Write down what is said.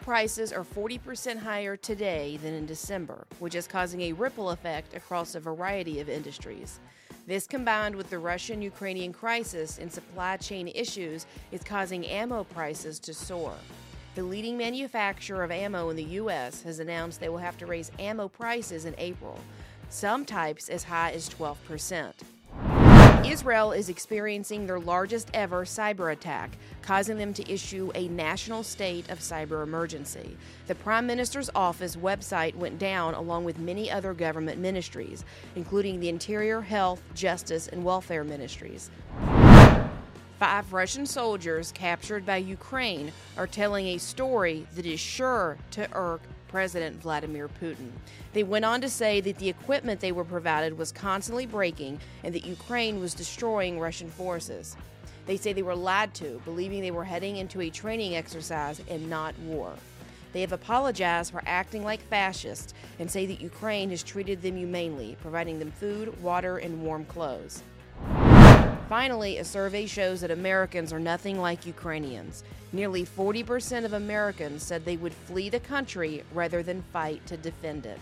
prices are 40% higher today than in December, which is causing a ripple effect across a variety of industries. This, combined with the Russian Ukrainian crisis and supply chain issues, is causing ammo prices to soar. The leading manufacturer of ammo in the U.S. has announced they will have to raise ammo prices in April, some types as high as 12%. Israel is experiencing their largest ever cyber attack, causing them to issue a national state of cyber emergency. The Prime Minister's office website went down along with many other government ministries, including the Interior, Health, Justice, and Welfare ministries. Five Russian soldiers captured by Ukraine are telling a story that is sure to irk President Vladimir Putin. They went on to say that the equipment they were provided was constantly breaking and that Ukraine was destroying Russian forces. They say they were lied to, believing they were heading into a training exercise and not war. They have apologized for acting like fascists and say that Ukraine has treated them humanely, providing them food, water, and warm clothes. Finally, a survey shows that Americans are nothing like Ukrainians. Nearly 40% of Americans said they would flee the country rather than fight to defend it.